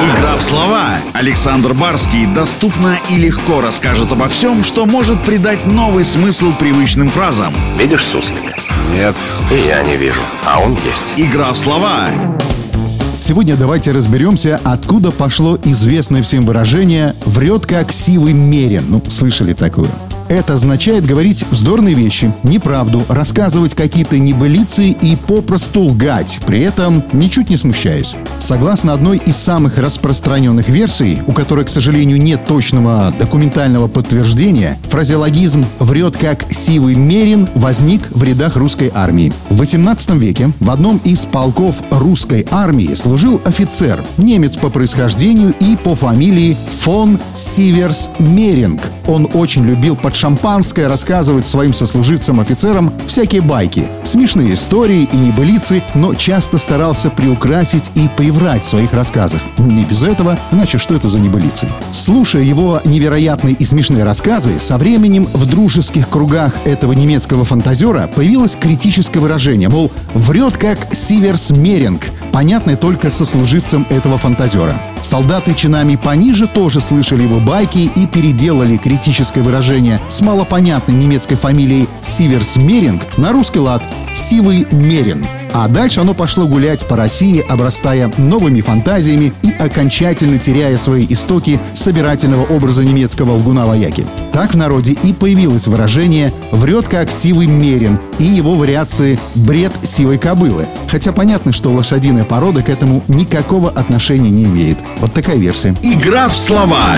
Игра в слова. Александр Барский доступно и легко расскажет обо всем, что может придать новый смысл привычным фразам. Видишь суслика? Нет. И я не вижу, а он есть. Игра в слова. Сегодня давайте разберемся, откуда пошло известное всем выражение «врет как сивый мерин». Ну, слышали такое? Это означает говорить вздорные вещи, неправду, рассказывать какие-то небылицы и попросту лгать, при этом ничуть не смущаясь. Согласно одной из самых распространенных версий, у которой, к сожалению, нет точного документального подтверждения, фразеологизм «врет как сивый мерин» возник в рядах русской армии. В 18 веке в одном из полков русской армии служил офицер, немец по происхождению и по фамилии фон Сиверс Меринг. Он очень любил под шампанское рассказывать своим сослуживцам-офицерам всякие байки, смешные истории и небылицы, но часто старался приукрасить и приврать в своих рассказах. Не без этого, иначе что это за небылицы? Слушая его невероятные и смешные рассказы, со временем в дружеских кругах этого немецкого фантазера появилось критическое выражение, мол, врет как Сиверс Меринг, понятное только сослуживцам этого фантазера. Солдаты чинами пониже тоже слышали его байки и переделали критическое выражение с малопонятной немецкой фамилией Сиверс Меринг на русский лад «Сивый Мерин». А дальше оно пошло гулять по России, обрастая новыми фантазиями и окончательно теряя свои истоки собирательного образа немецкого лгуна-вояки. Так в народе и появилось выражение «врет как сивый мерин» и его вариации «бред сивой кобылы». Хотя понятно, что лошадиная порода к этому никакого отношения не имеет. Вот такая версия. Игра в слова.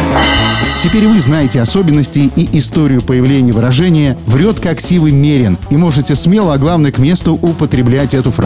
Теперь вы знаете особенности и историю появления выражения «врет как сивый мерин» и можете смело, а главное к месту употреблять эту фразу.